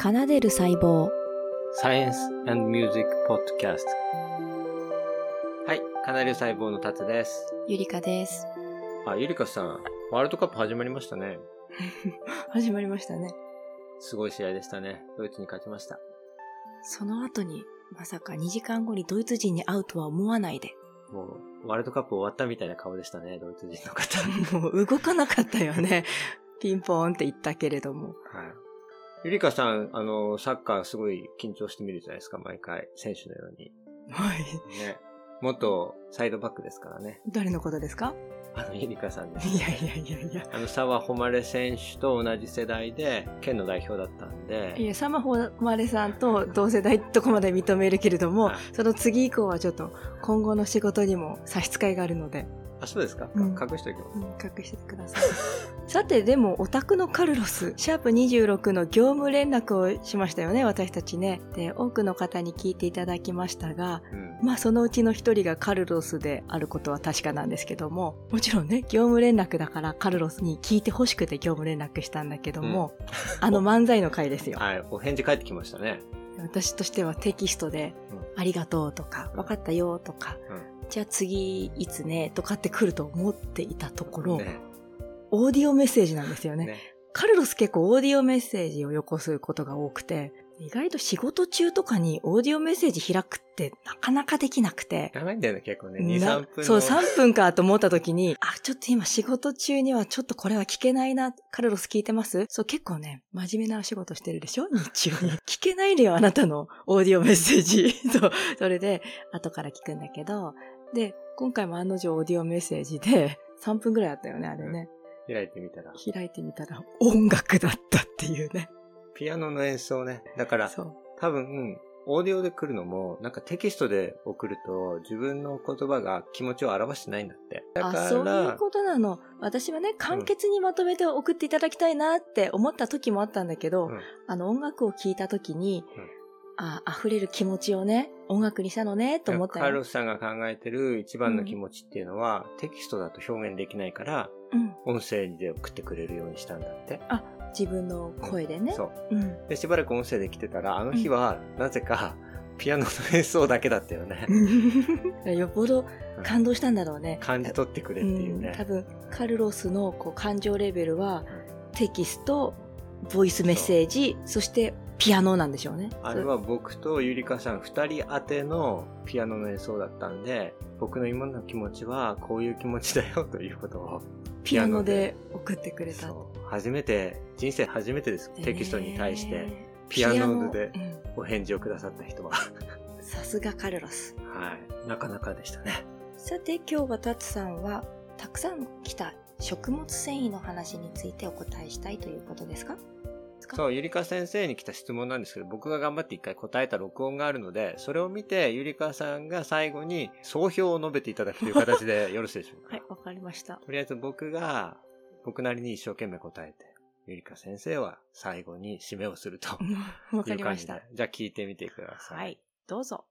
奏でる細胞 Science and Music Podcast はい、カナリ細胞のタツです。ゆりかですあ、ゆりかさん、ワールドカップ始まりましたね。始まりましたねすごい試合でしたね。ドイツに勝ちました。その後にまさか2時間後にドイツ人に会うとは思わないでもう、ワールドカップ終わったみたいな顔でしたね、ドイツ人の方。もう動かなかったよねピンポーンって言ったけれどもはい。ゆりかさん、あの、サッカーすごい緊張してみるじゃないですか、毎回。選手のように。はいね。元サイドバックですからね。誰のことですか？あの、ゆりかさんです。いやいやいやいやあの、沢誉れ選手と同じ世代で、県の代表だったんいで、や、サマホマレさんと同世代とこまで認めるけれども、はいその次以降はちょっと今後の仕事にも差し支えがあるので、あ、そうですか、うん隠しておきます。うん、隠しててください。さて、でも、オタクのカルロス、シャープ26の業務連絡をしましたよね、私たちね。で、多くの方に聞いていただきましたが、うん。まあ、そのうちの一人がカルロスであることは確かなんですけども、もちろんね、業務連絡だからカルロスに聞いて欲しくて業務連絡したんだけども、あの漫才の回ですよ。はい、お返事返ってきましたね。私としてはテキストで、ありがとうとか、わかったよとか、じゃあ次いつねとかって来ると思っていたところ、ね。オーディオメッセージなんですよね。ね。カルロス結構オーディオメッセージをよこすことが多くて、意外と仕事中とかにオーディオメッセージ開くってなかなかできなくて。長いんだよね、結構ね。2、な3分の。そう、3分かと思った時に、あ、ちょっと今仕事中にはちょっとこれは聞けないな。カルロス聞いてます？そう、結構ね、真面目なお仕事してるでしょ？日中に。聞けないのよ、あなたのオーディオメッセージ。そう、それで、後から聞くんだけど、で、今回も案の定オーディオメッセージで、3分ぐらいあったよね、あれね。開いてみたら。開いてみたら音楽だったっていうね。ピアノの演奏ね。だから。多分、オーディオで来るのも、なんかテキストで送ると、自分の言葉が気持ちを表してないんだって。だかあ、そういうら、ことなの。私はね、簡潔にまとめて送っていただきたいなって思った時もあったんだけど、うんあの音楽を聴いた時に、うんあ、溢れる気持ちをね、音楽にしたのね、と思ったよ。カルロスさんが考えてる一番の気持ちっていうのは、テキストだと表現できないから、うん。音声で送ってくれるようにしたんだって。あ、自分の声でね。そう。うん。で、しばらく音声で来てたら、あの日は、なぜか、ピアノの演奏だけだったよね。よっぽど感動したんだろうね。感じ取ってくれっていうね。ん多分、カルロスのこう感情レベルは、テキスト、ボイスメッセージ、そしてピアノなんでしょうね。あれは僕とゆりかさん二人宛てのピアノの演奏だったんで、僕の今の気持ちはこういう気持ちだよということを ピアノで送ってくれた。初めて、人生初めてです。テキストに対してねピアノでお返事をくださった人は。さすがカルロス。はい。なかなかでしたね。さて今日はタツさんはたくさん来た食物繊維の話についてお答えしたいということですか？そう、ゆりか先生に来た質問なんですけど、僕が頑張って一回答えた録音があるので、それを見て、ゆりかさんが最後に総評を述べていただくという形で よろしいでしょうか？はい、わかりました。とりあえず僕が、僕なりに一生懸命答えて、ゆりか先生は最後に締めをするとわかりました。じゃあ聞いてみてください。はい、どうぞ。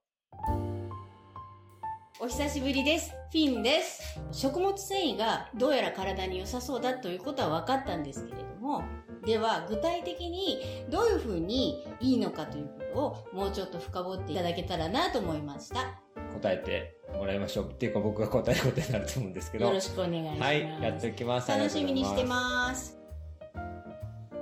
お久しぶりです。フィンです。食物繊維がどうやら体に良さそうだということは分かったんですけれども、では具体的にどういうふうにいいのかということをもうちょっと深掘っていただけたらなと思いました。答えてもらいましょう。っていうか僕が答えることになると思うんですけど。よろしくお願いします。はい、やっておきます。楽しみにしてす。ます。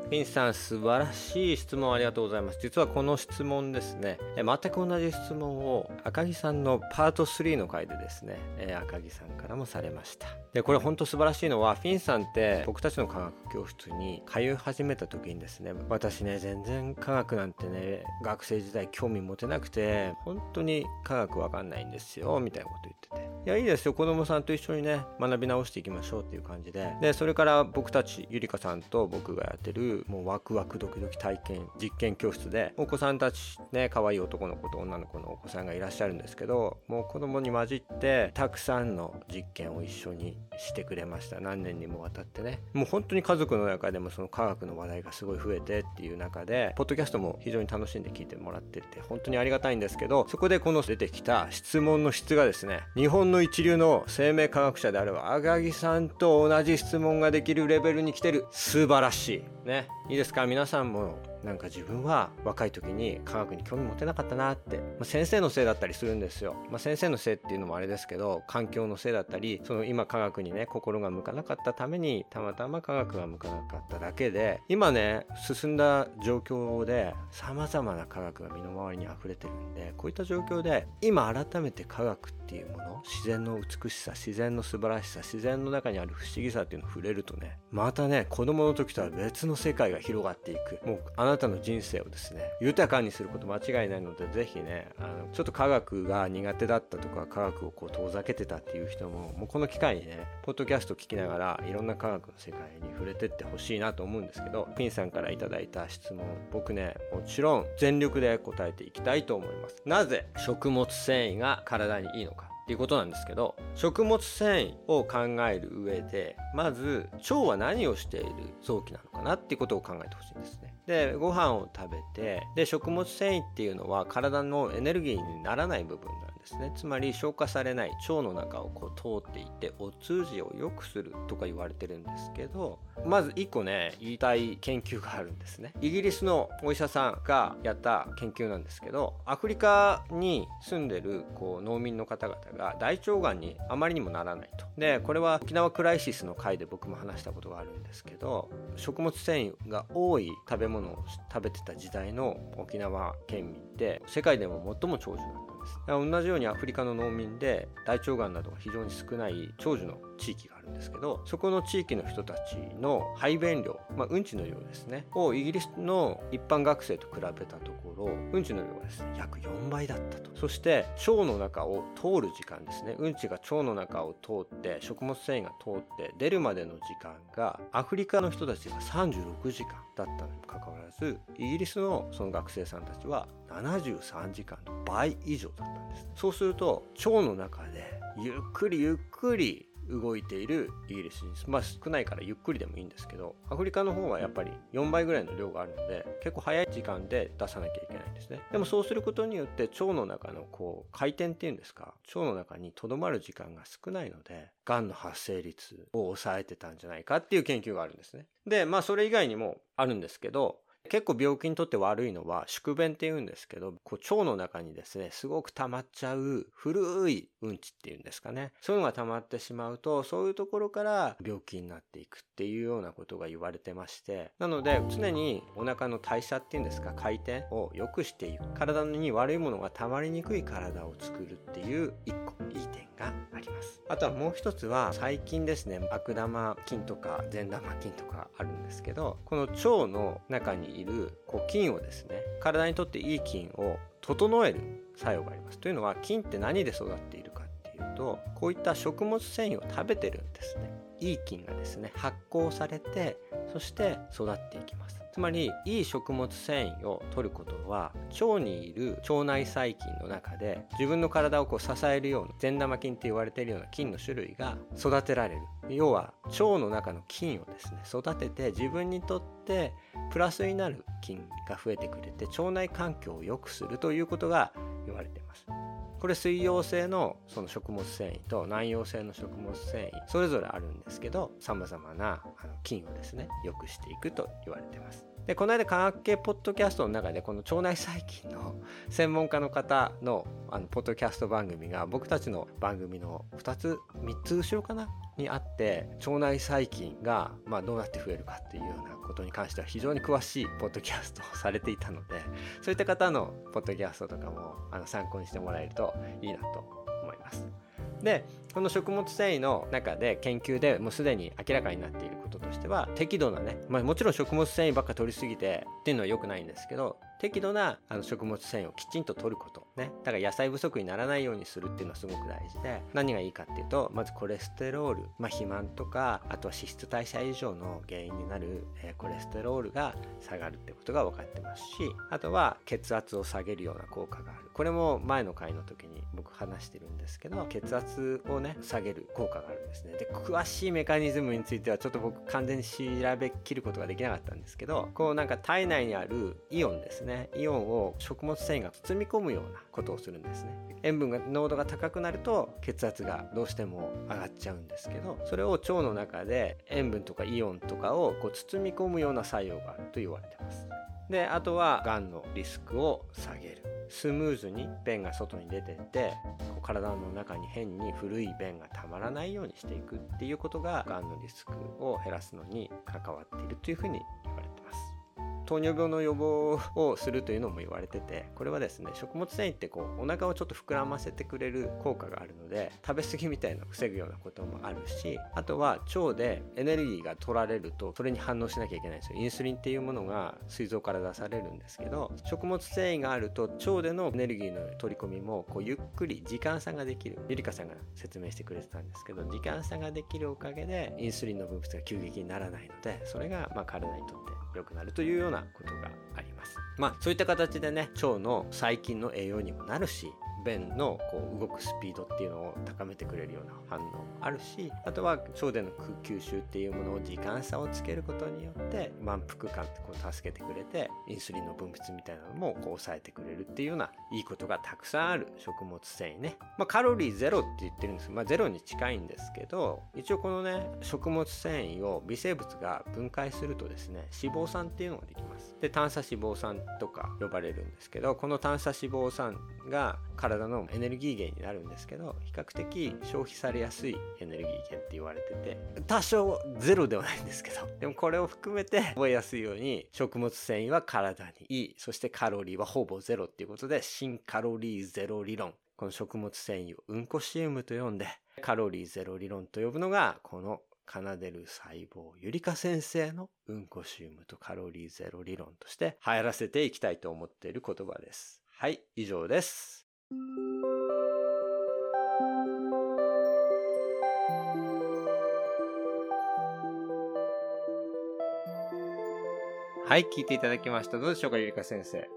フィンさん、素晴らしい質問ありがとうございます。実はこの質問ですね、全く同じ質問を赤木さんのパート3の回でですね、赤木さんからもされました。で、これ本当素晴らしいのは、フィンさんって僕たちの科学教室に通い始めた時にですね、私ね、全然科学なんてね、学生時代興味持てなくて、本当に科学わかんないんですよ、みたいなこと言ってて。いや、いいですよ、子供さんと一緒にね、学び直していきましょうっていう感じで。で、それから僕たち、ゆりかさんと僕がやってる、もうワクワクドキドキ体験、実験教室で、お子さんたち、ね、可愛い男の子と女の子のお子さんがいらっしゃるんですけど、もう子供に混じって、たくさんの実験を一緒にしてくれました。何年にもわたってね。もう本当に家族の中でもその科学の話題がすごい増えてっていう中で、ポッドキャストも非常に楽しんで聞いてもらってて、本当にありがたいんですけど、そこでこの出てきた質問の質がですね、日本の一流の生命科学者である赤木さんと同じ質問ができるレベルに来てる。素晴らしい。ね。いいですか？皆さんもなんか自分は若い時に科学に興味持てなかったなって、まあ、先生のせいだったりするんですよ、まあ、先生のせいっていうのもあれですけど環境のせいだったりその今科学にね心が向かなかったためにたまたま科学が向かなかっただけで今ね進んだ状況で様々な科学が身の回りに溢れてるんでこういった状況で今改めて科学っていうもの自然の美しさ自然の素晴らしさ自然の中にある不思議さっていうのを触れるとねまたね子供の時とは別の世界が広がっていく。もうあなたの人生をですね豊かにすること間違いないので是非ねあのちょっと科学が苦手だったとか科学をこう遠ざけてたっていう人ももうこの機会にねポッドキャスト聞きながらいろんな科学の世界に触れてってほしいなと思うんですけどピンさんから頂いた質問僕ねもちろん全力で答えていきたいと思います。なぜ食物繊維が体にいいのかっていうことなんですけど食物繊維を考える上でまず腸は何をしている臓器なのかなっていうことを考えてほしいんですね。でご飯を食べてで食物繊維っていうのは体のエネルギーにならない部分なんですね。つまり消化されない腸の中をこう通っていってお通じを良くするとか言われてるんですけどまず1個ね言いたい研究があるんですね。イギリスのお医者さんがやった研究なんですけどアフリカに住んでるこう農民の方々が大腸がんにあまりにもならないと。でこれは沖縄クライシスの回で僕も話したことがあるんですけど食物繊維が多い食べ物を食べてた時代の沖縄県民って世界でも最も長寿なんです。同じようにアフリカの農民で大腸がんなどが非常に少ない長寿の地域がるんですけどそこの地域の人たちの排便量、まあ、うんちの量ですねをイギリスの一般学生と比べたところうんちの量がですね約4倍だったと。そして腸の中を通る時間ですね。うんちが腸の中を通って食物繊維が通って出るまでの時間がアフリカの人たちが36時間だったのにもかかわらずイギリスのその学生さんたちは73時間の倍以上だったんです。そうすると腸の中でゆっくりゆっくり動いているイギリスにまあ少ないからゆっくりでもいいんですけどアフリカの方はやっぱり4倍ぐらいの量があるので結構早い時間で出さなきゃいけないんですね。でもそうすることによって腸の中のこう回転っていうんですか腸の中にとどまる時間が少ないのでがんの発生率を抑えてたんじゃないかっていう研究があるんですね。でまあそれ以外にもあるんですけど結構病気にとって悪いのは宿便って言うんですけどこう腸の中にですねすごく溜まっちゃう古いうんちっていうんですかね。そういうのが溜まってしまうとそういうところから病気になっていくっていうようなことが言われてましてなので常にお腹の代謝っていうんですか回転を良くしていく。体に悪いものが溜まりにくい体を作るっていう一個いい点。あります。あとはもう一つは最近ですね悪玉菌とか善玉菌とかあるんですけどこの腸の中にいるこう菌をですね体にとっていい菌を整える作用があります。というのは菌って何で育っているかっていうとこういった食物繊維を食べてるんですね。いい菌がですね発酵されてそして育っていきます。つまりいい食物繊維を摂ることは腸にいる腸内細菌の中で自分の体をこう支えるような善玉菌って言われているような菌の種類が育てられる。要は腸の中の菌をですね育てて自分にとってプラスになる菌が増えてくれて腸内環境を良くするということが言われています。これ水溶性のその食物繊維と南溶性の食物繊維それぞれあるんですけどさまざまな菌をですね良くしていくと言われてます。でこの間科学系ポッドキャストの中でこの腸内細菌の専門家の方のあのポッドキャスト番組が僕たちの番組の2つ3つ後ろかな？にあって腸内細菌がまあどうやって増えるかっていうようなことに関しては非常に詳しいポッドキャストをされていたのでそういった方のポッドキャストとかもあの参考にしてもらえるといいなと思います。でこの食物繊維の中で研究でもうすでに明らかになっていることとしては適度なね、まあ、もちろん食物繊維ばっか取りすぎてっていうのは良くないんですけど適度なあの食物繊維をきちんと取ること。ね。だから野菜不足にならないようにするっていうのはすごく大事で何がいいかっていうとまずコレステロール、まあ、肥満とかあとは脂質代謝異常の原因になる、えー、コレステロールが下がるってことが分かってますしあとは血圧を下げるような効果がある。これも前の回の時に僕話してるんですけど血圧をね下げる効果があるんですね。で詳しいメカニズムについてはちょっと僕完全に調べきることができなかったんですけどこうなんか体内にあるイオンですね。イオンを食物繊維が包み込むようなことをするんですね。塩分が濃度が高くなると血圧がどうしても上がっちゃうんですけどそれを腸の中で塩分とかイオンとかをこう包み込むような作用があると言われてます。であとはがんのリスクを下げる。スムーズに便が外に出てってこう体の中に変に古い便がたまらないようにしていくっていうことががんのリスクを減らすのに関わっているというふうに言われてます。糖尿病の予防をするというのも言われててこれはですね食物繊維ってこうお腹をちょっと膨らませてくれる効果があるので食べ過ぎみたいなのを防ぐようなこともあるしあとは腸でエネルギーが取られるとそれに反応しなきゃいけないんですよ。インスリンっていうものが膵臓から出されるんですけど食物繊維があると腸でのエネルギーの取り込みもこうゆっくり時間差ができる。ゆりかさんが説明してくれてたんですけど時間差ができるおかげでインスリンの分泌が急激にならないのでそれがまあ体にとって良くなるというようなことがあります。まあそういった形でね腸の細菌の栄養にもなるし便のこう動くスピードっていうのを高めてくれるような反応もあるしあとは腸での吸収っていうものを時間差をつけることによって満腹感ってこう助けてくれてインスリンの分泌みたいなのもこう抑えてくれるっていうようないいことがたくさんある食物繊維ね、まあ、カロリーゼロって言ってるんですまあゼロに近いんですけど一応このね食物繊維を微生物が分解するとですね脂肪酸っていうのができます。で短鎖脂肪酸とか呼ばれるんですけどこの短鎖脂肪酸が体のエネルギー源になるんですけど比較的消費されやすいエネルギー源って言われてて多少ゼロではないんですけどでもこれを含めて覚えやすいように食物繊維は体にいいそしてカロリーはほぼゼロっていうことで新カロリーゼロ理論この食物繊維をうんこシウムと呼んでカロリーゼロ理論と呼ぶのがこの奏でる細胞ゆりか先生のうんこシウムとカロリーゼロ理論として流行らせていきたいと思っている言葉です。はい、以上です。はい、聞いていただきました。どうでしょうか、ゆりか先生。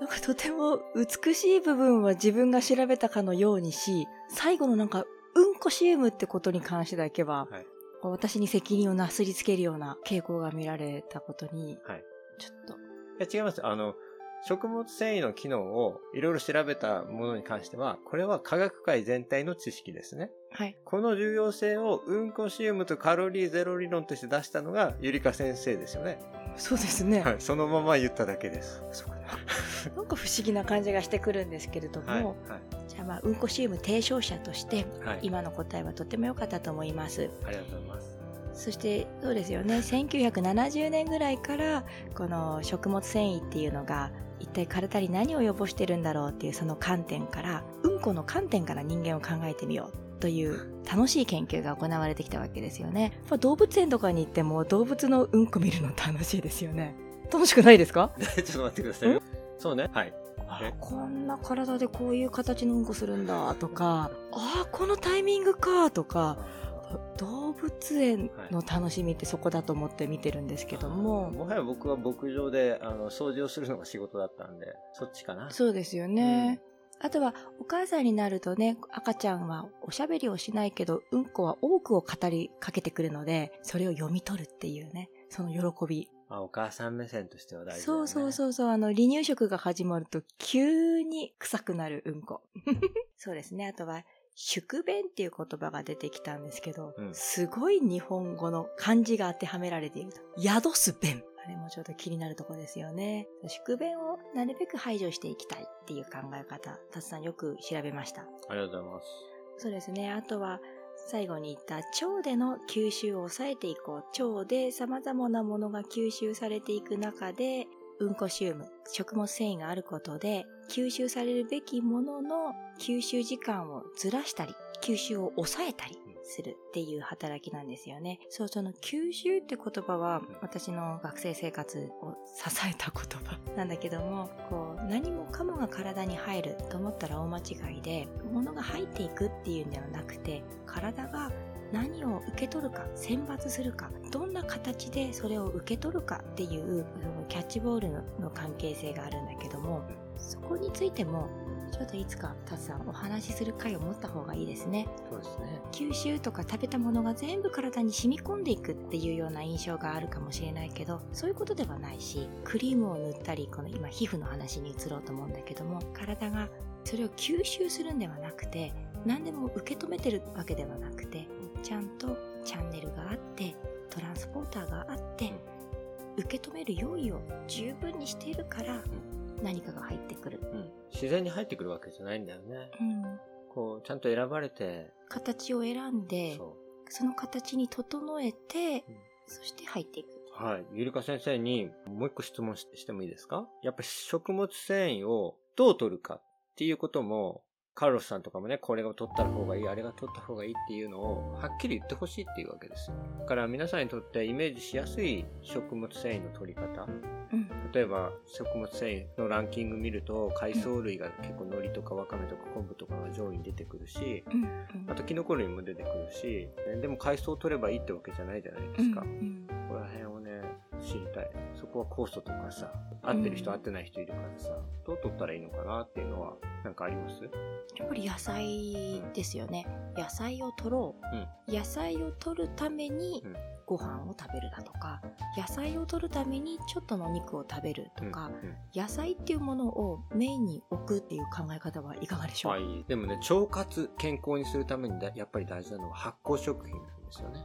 なんかとても美しい部分は自分が調べたかのようにし、最後のなんか、うんこシウムってことに関してだけは、はい私に責任をなすりつけるような傾向が見られたことに、はいちょっと、いや違います。あの、食物繊維の機能をいろいろ調べたものに関しては、これは科学界全体の知識ですね。はい。この重要性をうんこシウムとカロリーゼロ理論として出したのがゆりか先生ですよね。そうですね。はい、そのまま言っただけです。そうかな。なんか不思議な感じがしてくるんですけれども、はい、はい、じゃあまあ、うんこシウム提唱者として、はい。今の答えはとても良かったと思います。ありがとうございます。そして、そうですよね。1970年ぐらいから、この食物繊維っていうのが、一体体に何を及ぼしてるんだろうっていうその観点から、うんこの観点から人間を考えてみようという楽しい研究が行われてきたわけですよね。やっぱ動物園とかに行っても動物のうんこ見るの楽しいですよね。楽しくないですか？ちょっと待ってくださいよ。そうね。はい。えこんな体でこういう形のうんこするんだとか、ああ、このタイミングかとか、動物園の楽しみってそこだと思って見てるんですけども、もはや僕は牧場で、あの、掃除をするのが仕事だったんで、そっちかな。そうですよね。あとは、お母さんになるとね、赤ちゃんはおしゃべりをしないけど、うんこは多くを語りかけてくるので、それを読み取るっていうね、その喜び。あ、お母さん目線としては大事だ、ね。そうそうそうそう、あの、離乳食が始まると急に臭くなるうんこ。そうですね。あとは、宿便っていう言葉が出てきたんですけど、うんすごい日本語の漢字が当てはめられていると。宿す便。あれもちょっと気になるところですよね。宿便をなるべく排除していきたいっていう考え方、たつさんよく調べました。ありがとうございます。そうですね。あとは、最後に言った腸での吸収を抑えていこう。腸で様々なものが吸収されていく中で、うんこシウム、食物繊維があることで、吸収されるべきものの吸収時間をずらしたり、吸収を抑えたりするっていう働きなんですよね。そう、その吸収って言葉は私の学生生活を支えた言葉 なんだけども、こう、何もかもが体に入ると思ったら大間違いで、物が入っていくっていうんではなくて、体が何を受け取るか、選抜するか、どんな形でそれを受け取るかっていう、キャッチボールのの関係性があるんだけども、そこについても、ちょっといつかタツさんお話しする回を持った方がいいですね。そうですね。吸収とか食べたものが全部体に染み込んでいくっていうような印象があるかもしれないけど、そういうことではないし、クリームを塗ったり、この今皮膚の話に移ろうと思うんだけども、体がそれを吸収するんではなくて、何でも受け止めてるわけではなくて、ちゃんとチャンネルがあって、トランスポーターがあって、受け止める用意を十分にしているから、何かが入ってくる。うん。自然に入ってくるわけじゃないんだよね。うん。こう、ちゃんと選ばれて、形を選んで、そその形に整えて、うんそして入っていく。う。はい。ゆりか先生にもう一個質問ししてもいいですか？やっぱり食物繊維をどう取るかっていうことも、カルロスさんとかもね、これを取った方がいい、あれが取った方がいいっていうのをはっきり言ってほしいっていうわけですよ。だから皆さんにとってイメージしやすい食物繊維の取り方。うん。例えば食物繊維のランキング見ると海藻類が結構海苔とかわかめとか昆布とかが上位に出てくるしうん。うんあとキノコ類も出てくるしでも海藻を取ればいいってわけじゃないじゃないですか、うんうんここら辺をね知りたい。そこは酵素とかさ合ってる人うん。合ってない人いるからさどう取ったらいいのかなっていうのはなんかあります？やっぱり野菜ですよね。野菜を取ろう。野菜を取るためにうん。ご飯を食べるだとか、野菜を取るためにちょっとのお肉を食べるとか、うんうん。野菜っていうものをメインに置くっていう考え方はいかがでしょう、はい、でもね腸活健康にするためにだやっぱり大事なのは発酵食品ですよね。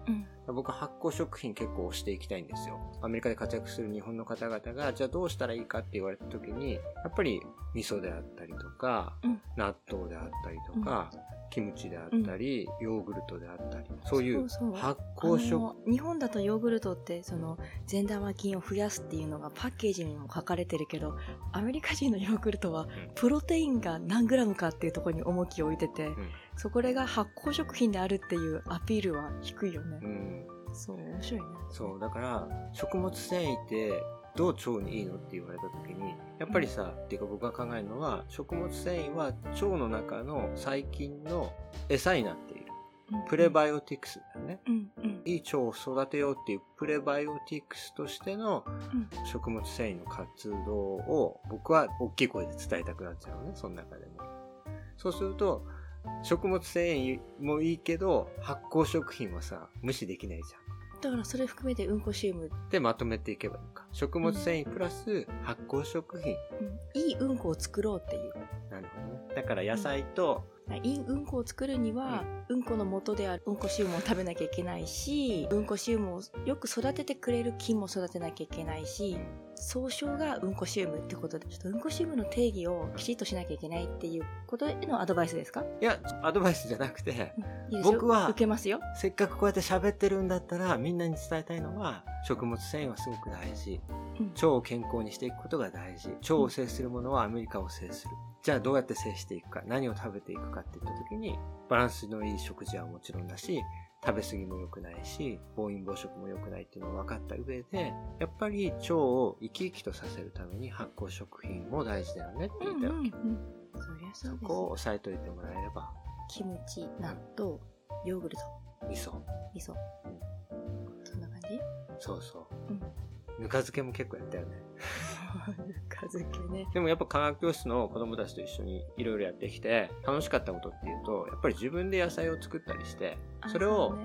うん。僕は発酵食品結構推していきたいんですよ。アメリカで活躍する日本の方々が、じゃあどうしたらいいかって言われた時に、やっぱり味噌であったりとか、うん。納豆であったりとか、キムチであったり、ヨーグルトであったり、そういう発あ酵食の日本だとヨーグルトってその善玉菌を増やすっていうのがパッケージにも書かれてるけどアメリカ人のヨーグルトはプロテインが何グラムかっていうところに重きを置いてて、んそこれが発酵食品であるっていうアピールは低いよね。う、ん、そう面白いね。そう、だから、食物繊維って、どう腸にいいのって言われた時に、やっぱりさ、っていうか僕が考えるのは、食物繊維は腸の中の細菌の餌になっている。プレバイオティクスだよね。うんうん。いい腸を育てようっていうプレバイオティクスとしてのうん。食物繊維の活動を僕は大きい声で伝えたくなっちゃうのね、その中でも。そうすると、食物繊維もいいけど、発酵食品はさ、無視できないじゃん。だからそれ含めてうんこシウム、でまとめていけばいいのか。食物繊維プラス発酵食品。うんいいうんこを作ろうっていうなるほどね。だから野菜と、いいうんこを作るには、うん、この元であるうんこシウムを食べなきゃいけないし、うんこシウムをよく育ててくれる菌も育てなきゃいけないし、総称がうんこシウムってことで、ちょっとうんこシウムの定義をきちっとしなきゃいけないっていうことへのアドバイスですか？いや、アドバイスじゃなくて、いいですよ僕は受けますよ。せっかくこうやって喋ってるんだったら、みんなに伝えたいのは、食物繊維はすごく大事。うん腸を健康にしていくことが大事。腸を制するものはアメリカを制する。じゃあどうやって制していくか、何を食べていくかって言った時に、バランスのいい食事はもちろんだし、食べ過ぎも良くないし、暴飲暴食も良くないっていうのが分かった上で、やっぱり腸を生き生きとさせるために発酵食品も大事だよねって言ったわけ。そりゃそそうですこを押さえといてもらえれば、キムチ、納豆、ヨーグルト、味噌。味噌。そんな感じ？そうそう。うん。ぬか漬けも結構やったよね。けね。でもやっぱ科学教室の子供たちと一緒にいろいろやってきて、楽しかったことっていうと、やっぱり自分で野菜を作ったりして、それを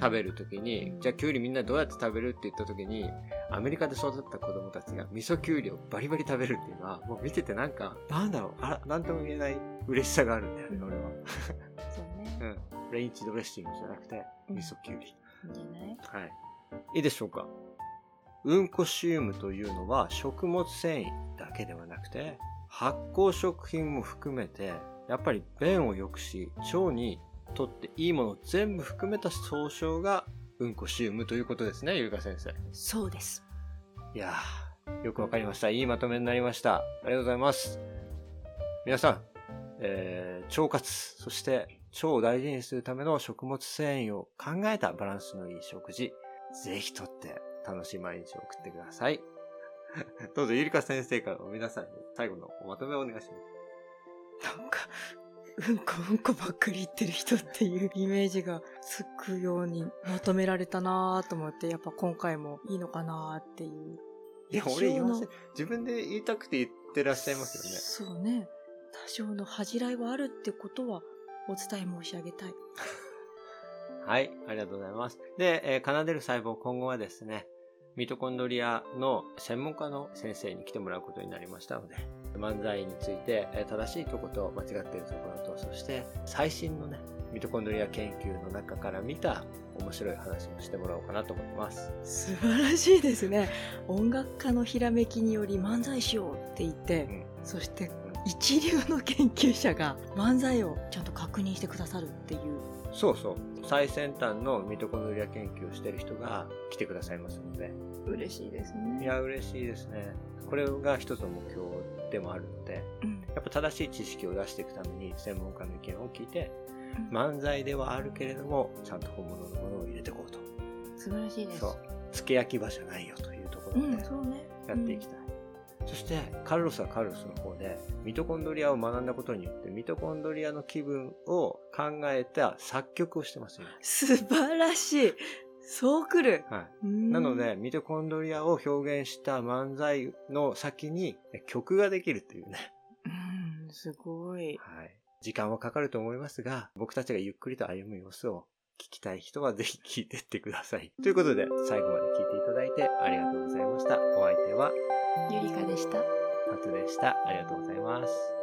食べる。るときに、うんじゃあキュウリみんなどうやって食べるって言ったときに、アメリカで育った子供たちが味噌キュウリをバリバリ食べるっていうのは、もう見ててなんか、なんだろう、あら、なんとも言えない嬉しさがあるんだよね、俺は。そうね。うん。レインチドレッシングじゃなくて、うん味噌キュウリ。いいんじゃない？はい。いいでしょうかうんこシウムというのは食物繊維だけではなくて、発酵食品も含めて、やっぱり便を良くし、腸にとっていいものを全部含めた総称がうんこシウムということですね、ゆうか先生。そうです。いやー、よくわかりました。いいまとめになりました。ありがとうございます。皆さん、えー、腸活、そして腸を大事にするための食物繊維を考えたバランスのいい食事、ぜひとって楽しい毎日を送ってください。どうぞゆりか先生からも皆さんに最後のおまとめをお願いします。なんか、うんこうんこばっかり言ってる人っていうイメージがつくようにまとめられたなぁと思って、やっぱ今回もいいのかなぁっていう。いや、俺言せん。自分で言いたくて言ってらっしゃいますよね。そうね。多少の恥じらいはあるってことはお伝え申し上げたい。はい、ありがとうございます。で、えー奏でる細胞今後はですね、ミトコンドリアの専門家の先生に来てもらうことになりましたので、漫才について、えー正しいところと間違っているところと、そして最新のね、ミトコンドリア研究の中から見た面白い話をしてもらおうかなと思います。素晴らしいですね。音楽家のひらめきにより漫才しようって言って、うんそして一流の研究者が漫才をちゃんと確認してくださるっていう。そうそう。最先端のミトコンドリア研究をしてる人が来てくださいますので。嬉しいですいね。や、嬉しいですね。これが一つの目標でもあるので、うんやっぱ正しい知識を出していくために専門家の意見を聞いて、漫才ではあるけれども、ちゃんと本物のものを入れていこうと。素晴らしいです。そう。付け焼き場じゃないよというところでうん、そうね。やっていきたい。そして、カルロスはカルロスの方で、ミトコンドリアを学んだことによって、ミトコンドリアの気分を考えた作曲をしてますよ。素晴らしい。そう来る。はい。ななので、、ミトコンドリアを表現した漫才の先に曲ができるっていうね。うん、すごい。はい。時間はかかると思いますが、僕たちがゆっくりと歩む様子を聞きたい人はぜひ聞いてってください。ということで、最後まで聞いていただいてありがとうございました。お相手はゆりかでした。タツでした。ありがとうございます。